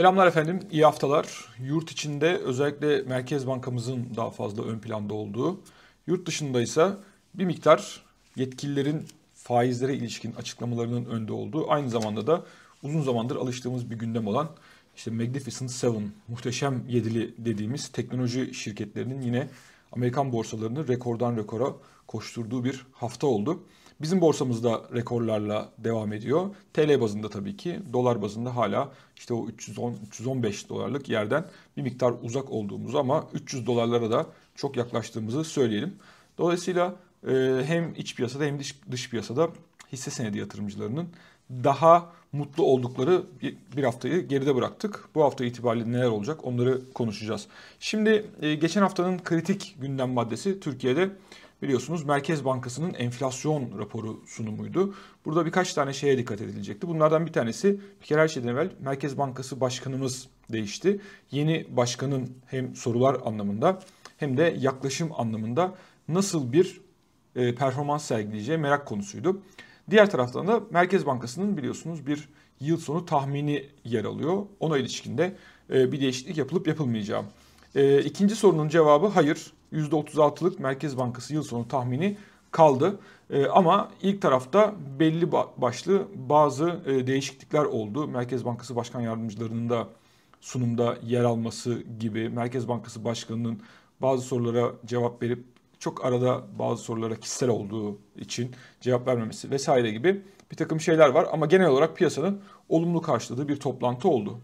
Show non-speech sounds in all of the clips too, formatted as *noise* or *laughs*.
Selamlar efendim, iyi haftalar. Yurt içinde özellikle Merkez Bankamızın daha fazla ön planda olduğu, yurt dışında ise bir miktar yetkililerin faizlere ilişkin açıklamalarının önde olduğu, aynı zamanda da uzun zamandır alıştığımız bir gündem olan işte Magnificent Seven, muhteşem yedili dediğimiz teknoloji şirketlerinin yine Amerikan borsalarını rekordan rekora koşturduğu bir hafta oldu. Bizim borsamızda rekorlarla devam ediyor. TL bazında tabii ki, dolar bazında hala işte o 310-315 dolarlık yerden bir miktar uzak olduğumuzu ama 300 dolarlara da çok yaklaştığımızı söyleyelim. Dolayısıyla e, hem iç piyasada hem dış, dış piyasada hisse senedi yatırımcılarının daha mutlu oldukları bir haftayı geride bıraktık. Bu hafta itibariyle neler olacak onları konuşacağız. Şimdi e, geçen haftanın kritik gündem maddesi Türkiye'de biliyorsunuz Merkez Bankası'nın enflasyon raporu sunumuydu. Burada birkaç tane şeye dikkat edilecekti. Bunlardan bir tanesi bir kere her şeyden evvel Merkez Bankası Başkanımız değişti. Yeni başkanın hem sorular anlamında hem de yaklaşım anlamında nasıl bir e, performans sergileyeceği merak konusuydu. Diğer taraftan da Merkez Bankası'nın biliyorsunuz bir yıl sonu tahmini yer alıyor. Ona ilişkinde e, bir değişiklik yapılıp yapılmayacağı. E, ikinci sorunun cevabı hayır. %36'lık Merkez Bankası yıl sonu tahmini kaldı. E, ama ilk tarafta belli başlı bazı e, değişiklikler oldu. Merkez Bankası Başkan Yardımcılarının da sunumda yer alması gibi, Merkez Bankası Başkanı'nın bazı sorulara cevap verip çok arada bazı sorulara kişisel olduğu için cevap vermemesi vesaire gibi bir takım şeyler var. Ama genel olarak piyasanın olumlu karşıladığı bir toplantı oldu.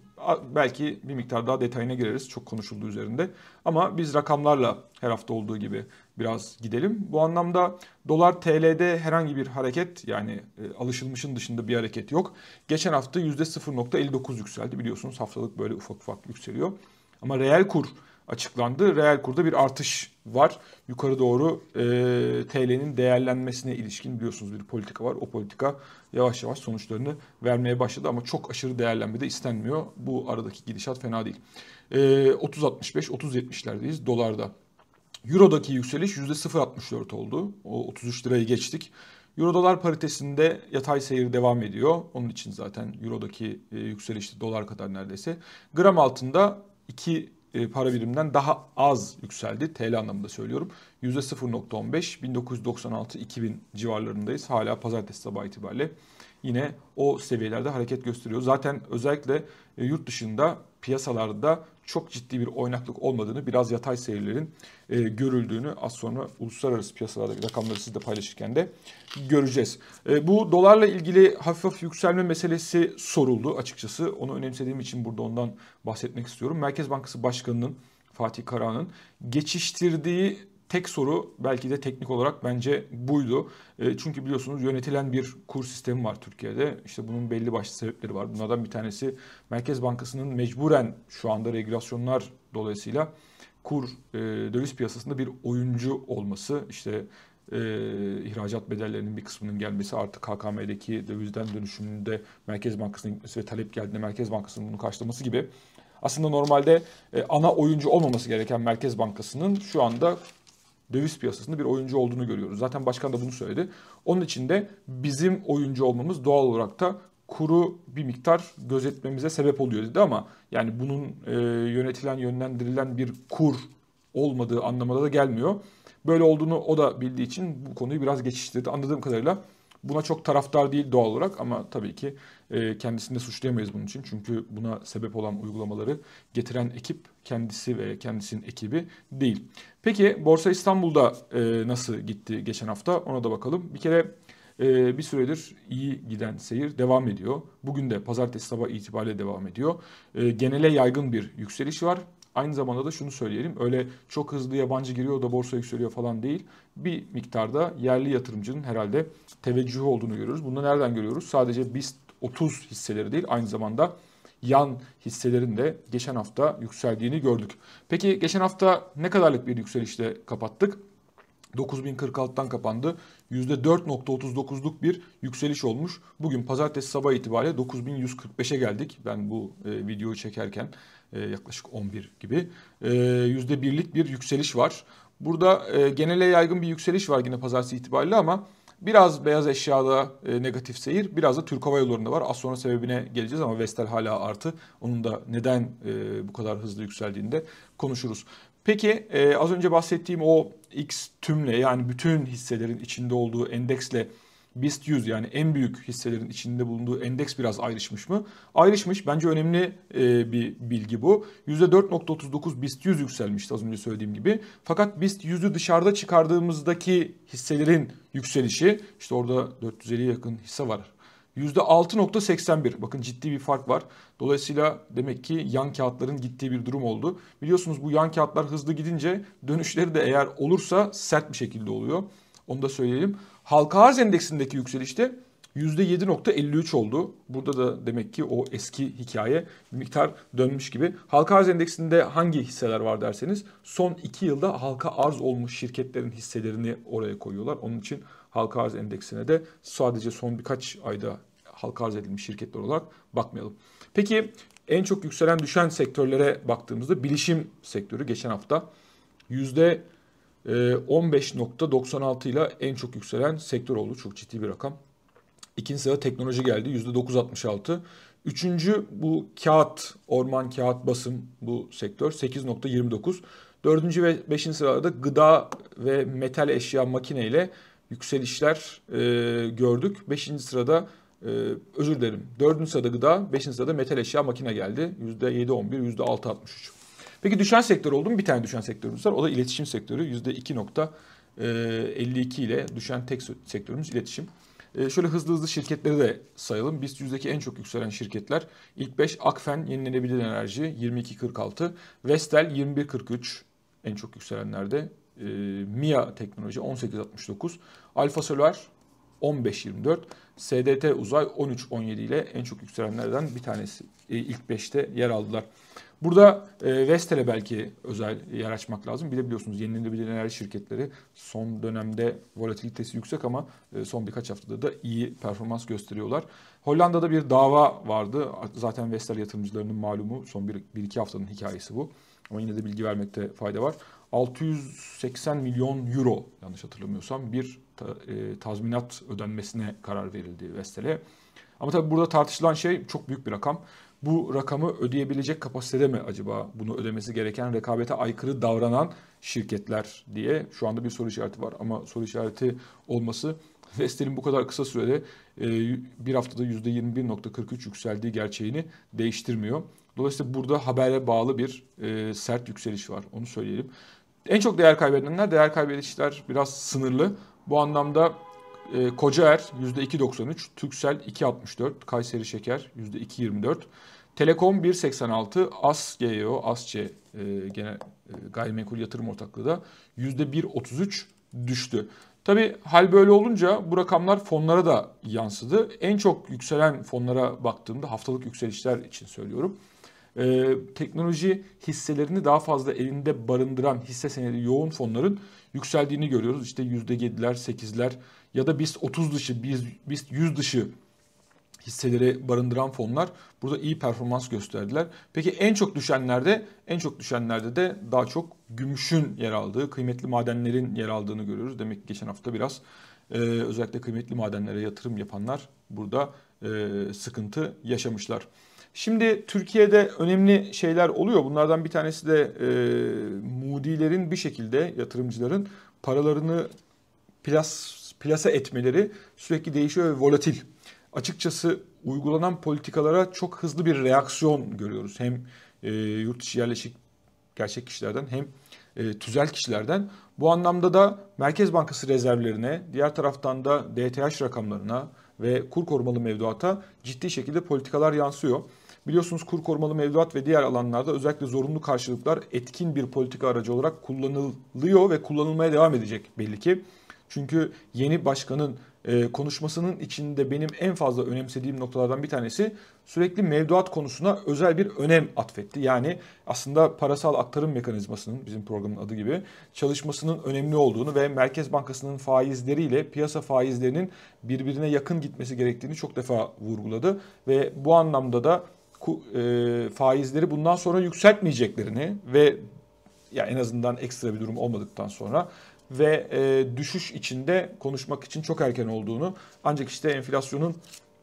Belki bir miktar daha detayına gireriz çok konuşulduğu üzerinde. Ama biz rakamlarla her hafta olduğu gibi biraz gidelim. Bu anlamda dolar TL'de herhangi bir hareket yani e, alışılmışın dışında bir hareket yok. Geçen hafta %0.59 yükseldi biliyorsunuz haftalık böyle ufak ufak yükseliyor. Ama reel kur açıklandı. Reel kurda bir artış var. Yukarı doğru e, TL'nin değerlenmesine ilişkin biliyorsunuz bir politika var. O politika yavaş yavaş sonuçlarını vermeye başladı ama çok aşırı değerlenme de istenmiyor. Bu aradaki gidişat fena değil. E, 30.65, 30.70'lerdeyiz dolarda. Euro'daki yükseliş %0.64 oldu. O 33 lirayı geçtik. Euro dolar paritesinde yatay seyir devam ediyor. Onun için zaten Euro'daki e, yükseliş dolar kadar neredeyse. Gram altında 2 e, para birimden daha az yükseldi. TL anlamında söylüyorum. %0.15 1996-2000 civarlarındayız. Hala pazartesi sabahı itibariyle yine o seviyelerde hareket gösteriyor. Zaten özellikle e, yurt dışında piyasalarda çok ciddi bir oynaklık olmadığını, biraz yatay seyirlerin e, görüldüğünü az sonra uluslararası piyasalardaki rakamları sizle paylaşırken de göreceğiz. E, bu dolarla ilgili hafif hafif yükselme meselesi soruldu açıkçası. Onu önemsediğim için burada ondan bahsetmek istiyorum. Merkez Bankası Başkanı'nın Fatih Karahan'ın geçiştirdiği tek soru belki de teknik olarak bence buydu. E, çünkü biliyorsunuz yönetilen bir kur sistemi var Türkiye'de. İşte bunun belli başlı sebepleri var. Bunlardan bir tanesi Merkez Bankası'nın mecburen şu anda regülasyonlar dolayısıyla kur e, döviz piyasasında bir oyuncu olması. İşte e, ihracat bedellerinin bir kısmının gelmesi artık KKM'deki dövizden dönüşümünde Merkez Bankası'nın gitmesi ve talep geldiğinde Merkez Bankası'nın bunu karşılaması gibi aslında normalde e, ana oyuncu olmaması gereken Merkez Bankası'nın şu anda döviz piyasasında bir oyuncu olduğunu görüyoruz. Zaten başkan da bunu söyledi. Onun için de bizim oyuncu olmamız doğal olarak da kuru bir miktar gözetmemize sebep oluyor dedi ama yani bunun e, yönetilen, yönlendirilen bir kur olmadığı anlamına da gelmiyor. Böyle olduğunu o da bildiği için bu konuyu biraz geçiştirdi. Anladığım kadarıyla Buna çok taraftar değil doğal olarak ama tabii ki e, kendisini de suçlayamayız bunun için. Çünkü buna sebep olan uygulamaları getiren ekip kendisi ve kendisinin ekibi değil. Peki Borsa İstanbul'da e, nasıl gitti geçen hafta ona da bakalım. Bir kere e, bir süredir iyi giden seyir devam ediyor. Bugün de pazartesi sabah itibariyle devam ediyor. Genele yaygın bir yükseliş var. Aynı zamanda da şunu söyleyelim. Öyle çok hızlı yabancı giriyor da borsa yükseliyor falan değil. Bir miktarda yerli yatırımcının herhalde teveccühü olduğunu görüyoruz. Bunu nereden görüyoruz? Sadece BIST 30 hisseleri değil aynı zamanda yan hisselerin de geçen hafta yükseldiğini gördük. Peki geçen hafta ne kadarlık bir yükselişle kapattık? 9046'dan kapandı. %4.39'luk bir yükseliş olmuş. Bugün pazartesi sabah itibariyle 9145'e geldik. Ben bu e, videoyu çekerken e, yaklaşık 11 gibi. E, %1'lik bir yükseliş var. Burada e, genele yaygın bir yükseliş var yine pazartesi itibariyle ama Biraz beyaz eşyada e, negatif seyir, biraz da Türk Hava Yolları'nda var. Az sonra sebebine geleceğiz ama Vestel hala artı. Onun da neden e, bu kadar hızlı yükseldiğini de konuşuruz. Peki e, az önce bahsettiğim o X tümle yani bütün hisselerin içinde olduğu endeksle BIST 100 yani en büyük hisselerin içinde bulunduğu endeks biraz ayrışmış mı? Ayrışmış. Bence önemli e, bir bilgi bu. %4.39 BIST 100 yükselmişti az önce söylediğim gibi. Fakat BIST 100'ü dışarıda çıkardığımızdaki hisselerin yükselişi işte orada 450'ye yakın hisse var. %6.81 bakın ciddi bir fark var. Dolayısıyla demek ki yan kağıtların gittiği bir durum oldu. Biliyorsunuz bu yan kağıtlar hızlı gidince dönüşleri de eğer olursa sert bir şekilde oluyor. Onu da söyleyelim. Halka arz endeksindeki yükselişte %7.53 oldu. Burada da demek ki o eski hikaye bir miktar dönmüş gibi. Halka arz endeksinde hangi hisseler var derseniz son 2 yılda halka arz olmuş şirketlerin hisselerini oraya koyuyorlar. Onun için halka arz endeksine de sadece son birkaç ayda halka arz edilmiş şirketler olarak bakmayalım. Peki en çok yükselen düşen sektörlere baktığımızda bilişim sektörü geçen hafta yüzde 15.96 ee, ile en çok yükselen sektör oldu. Çok ciddi bir rakam. İkinci sırada teknoloji geldi %9.66. Üçüncü bu kağıt, orman kağıt basım bu sektör 8.29. Dördüncü ve beşinci sırada gıda ve metal eşya makine ile yükselişler e, gördük. Beşinci sırada e, özür dilerim. Dördüncü sırada gıda, beşinci sırada metal eşya makine geldi. %7.11, %6.63. Peki düşen sektör oldu mu? Bir tane düşen sektörümüz var. O da iletişim sektörü. %2.52 e, ile düşen tek sektörümüz iletişim. E, şöyle hızlı hızlı şirketleri de sayalım. BIST yüzdeki en çok yükselen şirketler. İlk 5 Akfen yenilenebilir enerji 22.46. Vestel 21.43 en çok yükselenlerde. E, MIA teknoloji 18.69. Alfa Solar 15.24. SDT Uzay 13.17 ile en çok yükselenlerden bir tanesi. ilk 5'te yer aldılar. Burada e, Vestel'e belki özel yer açmak lazım. Bir de biliyorsunuz yenilenebilir enerji şirketleri son dönemde volatilitesi yüksek ama e, son birkaç haftada da iyi performans gösteriyorlar. Hollanda'da bir dava vardı. Zaten Vestel yatırımcılarının malumu son bir, bir iki haftanın hikayesi bu. Ama yine de bilgi vermekte fayda var. 680 milyon euro yanlış hatırlamıyorsam bir ta, e, tazminat ödenmesine karar verildi Vestel'e. Ama tabii burada tartışılan şey çok büyük bir rakam bu rakamı ödeyebilecek kapasitede mi acaba bunu ödemesi gereken rekabete aykırı davranan şirketler diye şu anda bir soru işareti var. Ama soru işareti olması *laughs* Vestel'in bu kadar kısa sürede e, bir haftada %21.43 yükseldiği gerçeğini değiştirmiyor. Dolayısıyla burada habere bağlı bir e, sert yükseliş var onu söyleyelim. En çok değer kaybedenler, değer kaybedişler biraz sınırlı. Bu anlamda e, Kocaer %2.93, Türksel 2.64, Kayseri Şeker %2.24, Telekom 1.86, ASGEO, ASC e, gene e, gayrimenkul yatırım ortaklığı da %1.33 düştü. Tabi hal böyle olunca bu rakamlar fonlara da yansıdı. En çok yükselen fonlara baktığımda haftalık yükselişler için söylüyorum. Ee, teknoloji hisselerini daha fazla elinde barındıran hisse senedi yoğun fonların yükseldiğini görüyoruz. İşte %7'ler, 8'ler ya da BIST 30 dışı, BIST 100 dışı hisseleri barındıran fonlar burada iyi performans gösterdiler. Peki en çok düşenlerde en çok düşenlerde de daha çok gümüşün yer aldığı, kıymetli madenlerin yer aldığını görüyoruz. Demek ki geçen hafta biraz e, özellikle kıymetli madenlere yatırım yapanlar burada e, sıkıntı yaşamışlar. Şimdi Türkiye'de önemli şeyler oluyor. Bunlardan bir tanesi de e, Moody'lerin bir şekilde yatırımcıların paralarını plas, plasa etmeleri sürekli değişiyor ve volatil açıkçası uygulanan politikalara çok hızlı bir reaksiyon görüyoruz. Hem e, yurt dışı yerleşik gerçek kişilerden hem e, tüzel kişilerden. Bu anlamda da Merkez Bankası rezervlerine, diğer taraftan da DTH rakamlarına ve kur korumalı mevduata ciddi şekilde politikalar yansıyor. Biliyorsunuz kur korumalı mevduat ve diğer alanlarda özellikle zorunlu karşılıklar etkin bir politika aracı olarak kullanılıyor ve kullanılmaya devam edecek belli ki. Çünkü yeni başkanın e, konuşmasının içinde benim en fazla önemsediğim noktalardan bir tanesi sürekli mevduat konusuna özel bir önem atfetti. Yani aslında parasal aktarım mekanizmasının bizim programın adı gibi çalışmasının önemli olduğunu ve Merkez Bankası'nın faizleriyle piyasa faizlerinin birbirine yakın gitmesi gerektiğini çok defa vurguladı ve bu anlamda da e, faizleri bundan sonra yükseltmeyeceklerini ve ya en azından ekstra bir durum olmadıktan sonra ve e, düşüş içinde konuşmak için çok erken olduğunu ancak işte enflasyonun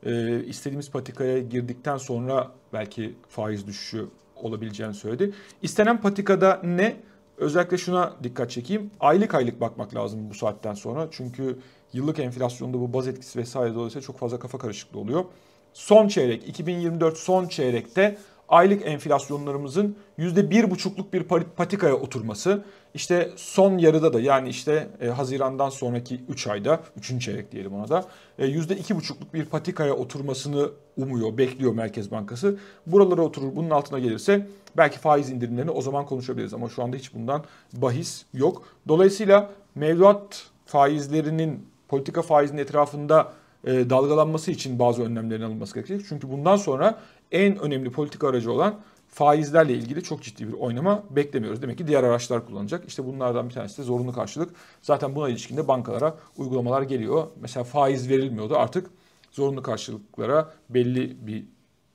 e, istediğimiz patikaya girdikten sonra belki faiz düşüşü olabileceğini söyledi. İstenen patikada ne? Özellikle şuna dikkat çekeyim. Aylık aylık bakmak lazım bu saatten sonra. Çünkü yıllık enflasyonda bu baz etkisi vesaire dolayısıyla çok fazla kafa karışıklığı oluyor. Son çeyrek 2024 son çeyrekte aylık enflasyonlarımızın %1,5'luk bir patikaya oturması. İşte son yarıda da yani işte e, Haziran'dan sonraki 3 ayda, 3. çeyrek diyelim ona da e, %2,5'luk bir patikaya oturmasını umuyor, bekliyor Merkez Bankası. Buralara oturur, bunun altına gelirse belki faiz indirimlerini o zaman konuşabiliriz ama şu anda hiç bundan bahis yok. Dolayısıyla mevduat faizlerinin politika faizinin etrafında e, dalgalanması için bazı önlemlerin alınması gerekecek. Çünkü bundan sonra en önemli politika aracı olan faizlerle ilgili çok ciddi bir oynama beklemiyoruz. Demek ki diğer araçlar kullanacak. İşte bunlardan bir tanesi de zorunlu karşılık. Zaten buna ilişkin de bankalara uygulamalar geliyor. Mesela faiz verilmiyordu artık zorunlu karşılıklara belli bir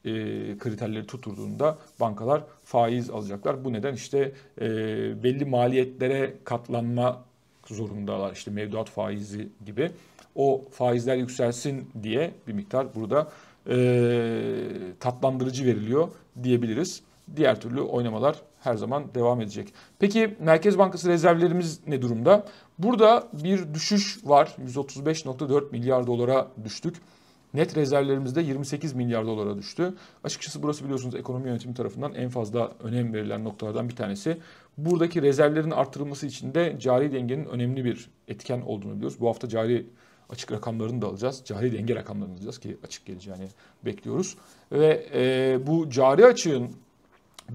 e, kriterleri tuturduğunda bankalar faiz alacaklar. Bu neden işte e, belli maliyetlere katlanma zorundalar. İşte mevduat faizi gibi. O faizler yükselsin diye bir miktar burada e, tatlandırıcı veriliyor diyebiliriz. Diğer türlü oynamalar her zaman devam edecek. Peki Merkez Bankası rezervlerimiz ne durumda? Burada bir düşüş var. 135.4 milyar dolara düştük. Net rezervlerimizde 28 milyar dolara düştü. Açıkçası burası biliyorsunuz ekonomi yönetimi tarafından en fazla önem verilen noktalardan bir tanesi. Buradaki rezervlerin artırılması için de cari dengenin önemli bir etken olduğunu biliyoruz. Bu hafta cari açık rakamlarını da alacağız. Cari denge rakamlarını alacağız ki açık geleceğini bekliyoruz. Ve e, bu cari açığın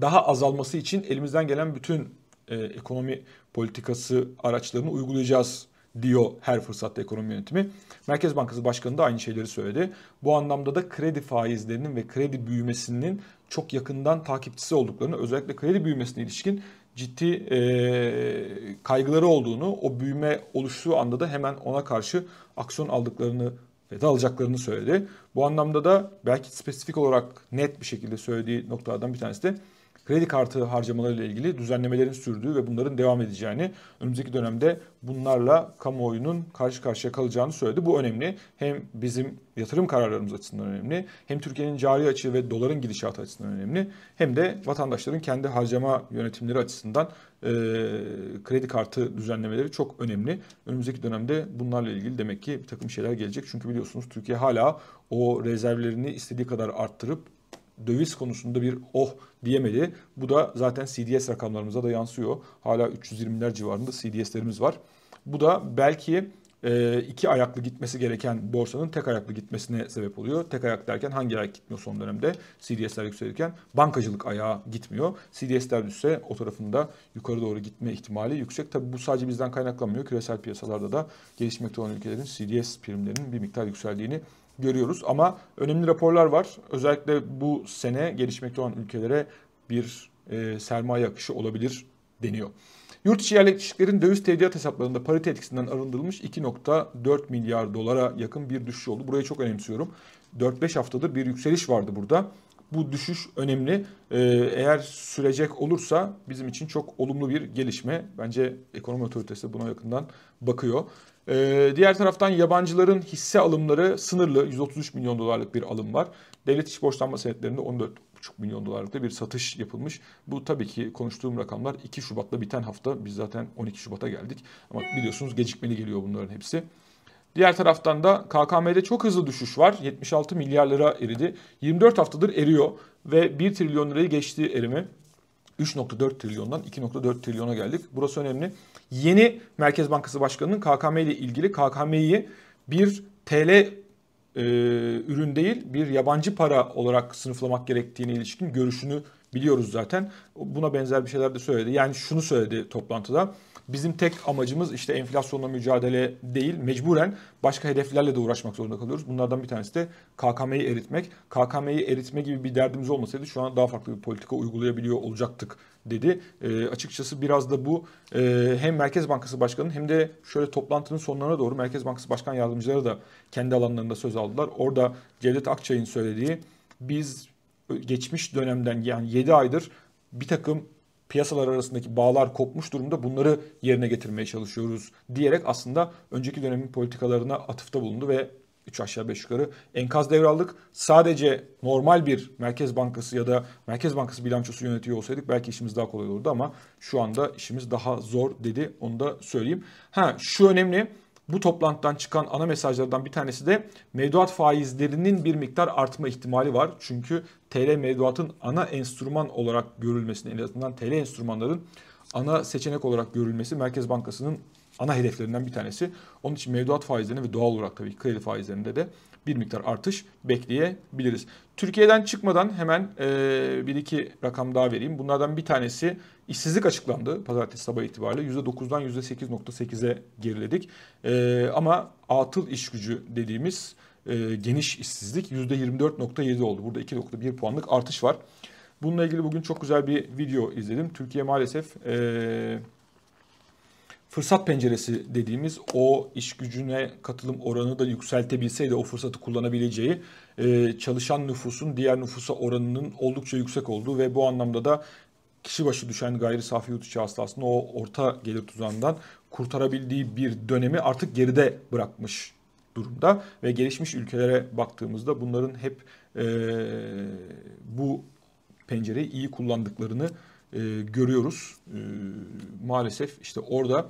daha azalması için elimizden gelen bütün e, ekonomi politikası araçlarını uygulayacağız diyor her fırsatta ekonomi yönetimi. Merkez Bankası Başkanı da aynı şeyleri söyledi. Bu anlamda da kredi faizlerinin ve kredi büyümesinin çok yakından takipçisi olduklarını özellikle kredi büyümesine ilişkin ciddi e, kaygıları olduğunu, o büyüme oluştuğu anda da hemen ona karşı aksiyon aldıklarını ve de alacaklarını söyledi. Bu anlamda da belki spesifik olarak net bir şekilde söylediği noktalardan bir tanesi de kredi kartı harcamalarıyla ilgili düzenlemelerin sürdüğü ve bunların devam edeceğini, önümüzdeki dönemde bunlarla kamuoyunun karşı karşıya kalacağını söyledi. Bu önemli. Hem bizim yatırım kararlarımız açısından önemli, hem Türkiye'nin cari açığı ve doların gidişatı açısından önemli, hem de vatandaşların kendi harcama yönetimleri açısından e, kredi kartı düzenlemeleri çok önemli. Önümüzdeki dönemde bunlarla ilgili demek ki bir takım şeyler gelecek. Çünkü biliyorsunuz Türkiye hala o rezervlerini istediği kadar arttırıp döviz konusunda bir oh diyemedi. Bu da zaten CDS rakamlarımıza da yansıyor. Hala 320'ler civarında CDS'lerimiz var. Bu da belki e, iki ayaklı gitmesi gereken borsanın tek ayaklı gitmesine sebep oluyor. Tek ayak derken hangi ayak gitmiyor son dönemde? CDS'ler yükselirken bankacılık ayağı gitmiyor. CDS'ler düşse o tarafında yukarı doğru gitme ihtimali yüksek. Tabi bu sadece bizden kaynaklanmıyor. Küresel piyasalarda da gelişmekte olan ülkelerin CDS primlerinin bir miktar yükseldiğini görüyoruz. Ama önemli raporlar var. Özellikle bu sene gelişmekte olan ülkelere bir e, sermaye akışı olabilir deniyor. Yurt içi yerleşiklerin döviz tevdiat hesaplarında parite etkisinden arındırılmış 2.4 milyar dolara yakın bir düşüş oldu. Burayı çok önemsiyorum. 4-5 haftadır bir yükseliş vardı burada. Bu düşüş önemli. Ee, eğer sürecek olursa bizim için çok olumlu bir gelişme. Bence ekonomi otoritesi buna yakından bakıyor. Ee, diğer taraftan yabancıların hisse alımları sınırlı. 133 milyon dolarlık bir alım var. Devlet iş borçlanma senetlerinde 14 buçuk milyon dolarlıkta bir satış yapılmış. Bu tabii ki konuştuğum rakamlar 2 Şubat'ta biten hafta. Biz zaten 12 Şubat'a geldik. Ama biliyorsunuz gecikmeli geliyor bunların hepsi. Diğer taraftan da KKM'de çok hızlı düşüş var. 76 milyar lira eridi. 24 haftadır eriyor ve 1 trilyon lirayı geçti erimi. 3.4 trilyondan 2.4 trilyona geldik. Burası önemli. Yeni Merkez Bankası Başkanı'nın KKM ile ilgili KKM'yi bir TL e, ürün değil bir yabancı para olarak sınıflamak gerektiğine ilişkin görüşünü biliyoruz zaten. Buna benzer bir şeyler de söyledi. Yani şunu söyledi toplantıda. Bizim tek amacımız işte enflasyonla mücadele değil, mecburen başka hedeflerle de uğraşmak zorunda kalıyoruz. Bunlardan bir tanesi de KKM'yi eritmek. KKM'yi eritme gibi bir derdimiz olmasaydı şu an daha farklı bir politika uygulayabiliyor olacaktık dedi. E, açıkçası biraz da bu e, hem Merkez Bankası Başkanı hem de şöyle toplantının sonlarına doğru Merkez Bankası Başkan Yardımcıları da kendi alanlarında söz aldılar. Orada Cevdet Akçay'ın söylediği biz geçmiş dönemden yani 7 aydır bir takım piyasalar arasındaki bağlar kopmuş durumda bunları yerine getirmeye çalışıyoruz diyerek aslında önceki dönemin politikalarına atıfta bulundu ve 3 aşağı 5 yukarı enkaz devraldık. Sadece normal bir Merkez Bankası ya da Merkez Bankası bilançosu yönetiyor olsaydık belki işimiz daha kolay olurdu ama şu anda işimiz daha zor dedi. Onu da söyleyeyim. Ha şu önemli. Bu toplantıdan çıkan ana mesajlardan bir tanesi de mevduat faizlerinin bir miktar artma ihtimali var. Çünkü TL mevduatın ana enstrüman olarak görülmesini en azından TL enstrümanların ana seçenek olarak görülmesi Merkez Bankası'nın ana hedeflerinden bir tanesi. Onun için mevduat faizlerine ve doğal olarak tabii kredi faizlerinde de bir miktar artış bekleyebiliriz. Türkiye'den çıkmadan hemen e, bir iki rakam daha vereyim. Bunlardan bir tanesi işsizlik açıklandı pazartesi sabah itibariyle. %9'dan %8.8'e geriledik. E, ama atıl iş gücü dediğimiz e, geniş işsizlik %24.7 oldu. Burada 2.1 puanlık artış var. Bununla ilgili bugün çok güzel bir video izledim. Türkiye maalesef... E, fırsat penceresi dediğimiz o iş gücüne katılım oranı da yükseltebilseydi o fırsatı kullanabileceği e, çalışan nüfusun diğer nüfusa oranının oldukça yüksek olduğu ve bu anlamda da kişi başı düşen gayri safi yurt içi hasılasını o orta gelir tuzağından kurtarabildiği bir dönemi artık geride bırakmış durumda ve gelişmiş ülkelere baktığımızda bunların hep e, bu pencereyi iyi kullandıklarını e, görüyoruz. E, maalesef işte orada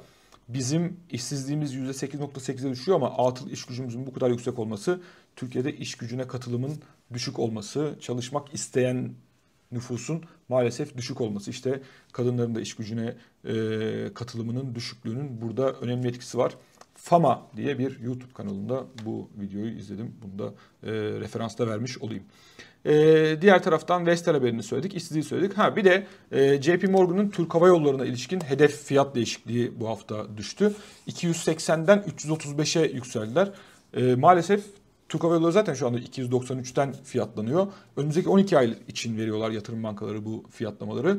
bizim işsizliğimiz %8.8'e düşüyor ama atıl iş gücümüzün bu kadar yüksek olması Türkiye'de iş gücüne katılımın düşük olması, çalışmak isteyen nüfusun maalesef düşük olması. İşte kadınların da iş gücüne e, katılımının düşüklüğünün burada önemli etkisi var. Fama diye bir YouTube kanalında bu videoyu izledim. Bunu da e, referansta vermiş olayım. E, diğer taraftan Vestel haberini söyledik, işsizliği söyledik. Ha bir de e, JP Morgan'ın Türk Hava Yolları'na ilişkin hedef fiyat değişikliği bu hafta düştü. 280'den 335'e yükseldiler. E, maalesef Türk Hava Yolları zaten şu anda 293'ten fiyatlanıyor. Önümüzdeki 12 ay için veriyorlar yatırım bankaları bu fiyatlamaları.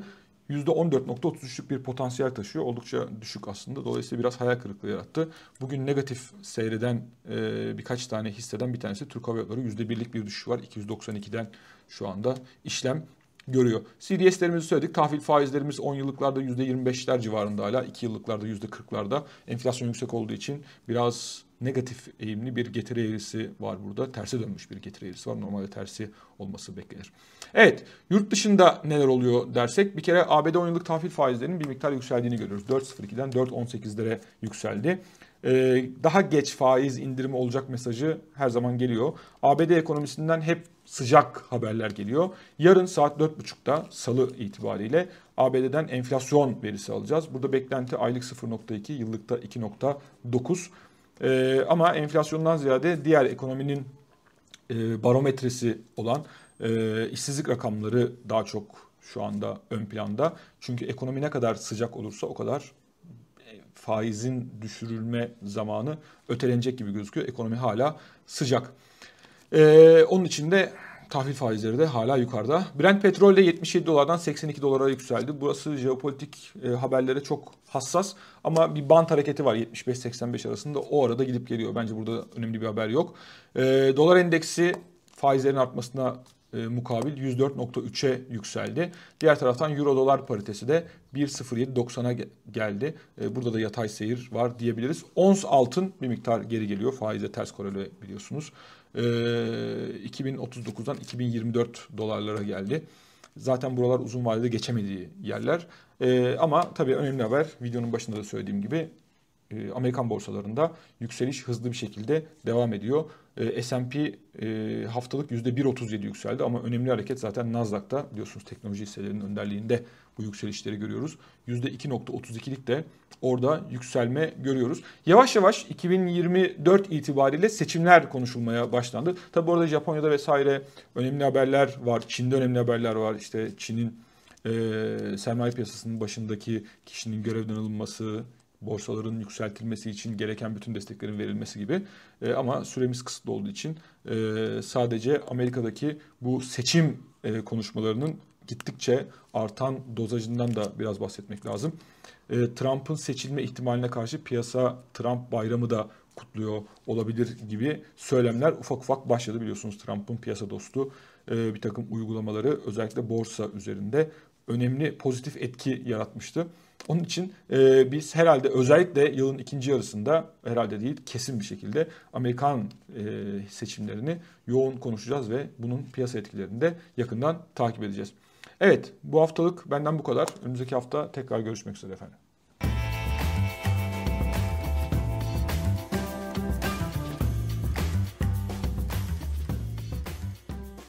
%14.33'lük bir potansiyel taşıyor. Oldukça düşük aslında. Dolayısıyla biraz hayal kırıklığı yarattı. Bugün negatif seyreden e, birkaç tane hisseden bir tanesi Türk Hava Yolları. %1'lik bir düşüş var. 292'den şu anda işlem görüyor. CDS'lerimizi söyledik. Tahvil faizlerimiz 10 yıllıklarda %25'ler civarında hala. 2 yıllıklarda %40'larda. Enflasyon yüksek olduğu için biraz negatif eğimli bir getiri eğrisi var burada. Terse dönmüş bir getiri eğrisi var. Normalde tersi olması beklenir. Evet, yurt dışında neler oluyor dersek bir kere ABD 10 yıllık tahvil faizlerinin bir miktar yükseldiğini görüyoruz. 4.02'den 4.18'lere yükseldi. Ee, daha geç faiz indirimi olacak mesajı her zaman geliyor. ABD ekonomisinden hep sıcak haberler geliyor. Yarın saat 4.30'da salı itibariyle ABD'den enflasyon verisi alacağız. Burada beklenti aylık 0.2, yıllıkta 2.9. Ee, ama enflasyondan ziyade diğer ekonominin e, barometresi olan e, işsizlik rakamları daha çok şu anda ön planda. Çünkü ekonomi ne kadar sıcak olursa o kadar e, faizin düşürülme zamanı ötelenecek gibi gözüküyor. Ekonomi hala sıcak. Ee, onun için de tahvil faizleri de hala yukarıda. Brent petrol de 77 dolardan 82 dolara yükseldi. Burası jeopolitik e, haberlere çok hassas ama bir bant hareketi var 75-85 arasında. O arada gidip geliyor. Bence burada önemli bir haber yok. E, dolar endeksi faizlerin artmasına e, mukabil 104.3'e yükseldi. Diğer taraftan euro dolar paritesi de 1.07.90'a geldi. E, burada da yatay seyir var diyebiliriz. Ons altın bir miktar geri geliyor. Faize ters korele biliyorsunuz. E, 2039'dan 2024 dolarlara geldi. Zaten buralar uzun vadede geçemediği yerler. E, ama tabii önemli haber videonun başında da söylediğim gibi e, Amerikan borsalarında yükseliş hızlı bir şekilde devam ediyor. E, S&P e, haftalık %1.37 yükseldi ama önemli hareket zaten Nasdaq'ta biliyorsunuz teknoloji hisselerinin önderliğinde bu yükselişleri görüyoruz. %2.32'lik de orada yükselme görüyoruz. Yavaş yavaş 2024 itibariyle seçimler konuşulmaya başlandı. Tabi orada Japonya'da vesaire önemli haberler var. Çin'de önemli haberler var. İşte Çin'in e, sermaye piyasasının başındaki kişinin görevden alınması, borsaların yükseltilmesi için gereken bütün desteklerin verilmesi gibi. E, ama süremiz kısıtlı olduğu için e, sadece Amerika'daki bu seçim e, konuşmalarının gittikçe artan dozajından da biraz bahsetmek lazım. E, Trump'ın seçilme ihtimaline karşı piyasa Trump bayramı da kutluyor olabilir gibi söylemler ufak ufak başladı biliyorsunuz Trump'ın piyasa dostu e, bir takım uygulamaları özellikle borsa üzerinde önemli pozitif etki yaratmıştı. Onun için e, biz herhalde özellikle yılın ikinci yarısında herhalde değil kesin bir şekilde Amerikan e, seçimlerini yoğun konuşacağız ve bunun piyasa etkilerini de yakından takip edeceğiz. Evet bu haftalık benden bu kadar. Önümüzdeki hafta tekrar görüşmek üzere efendim.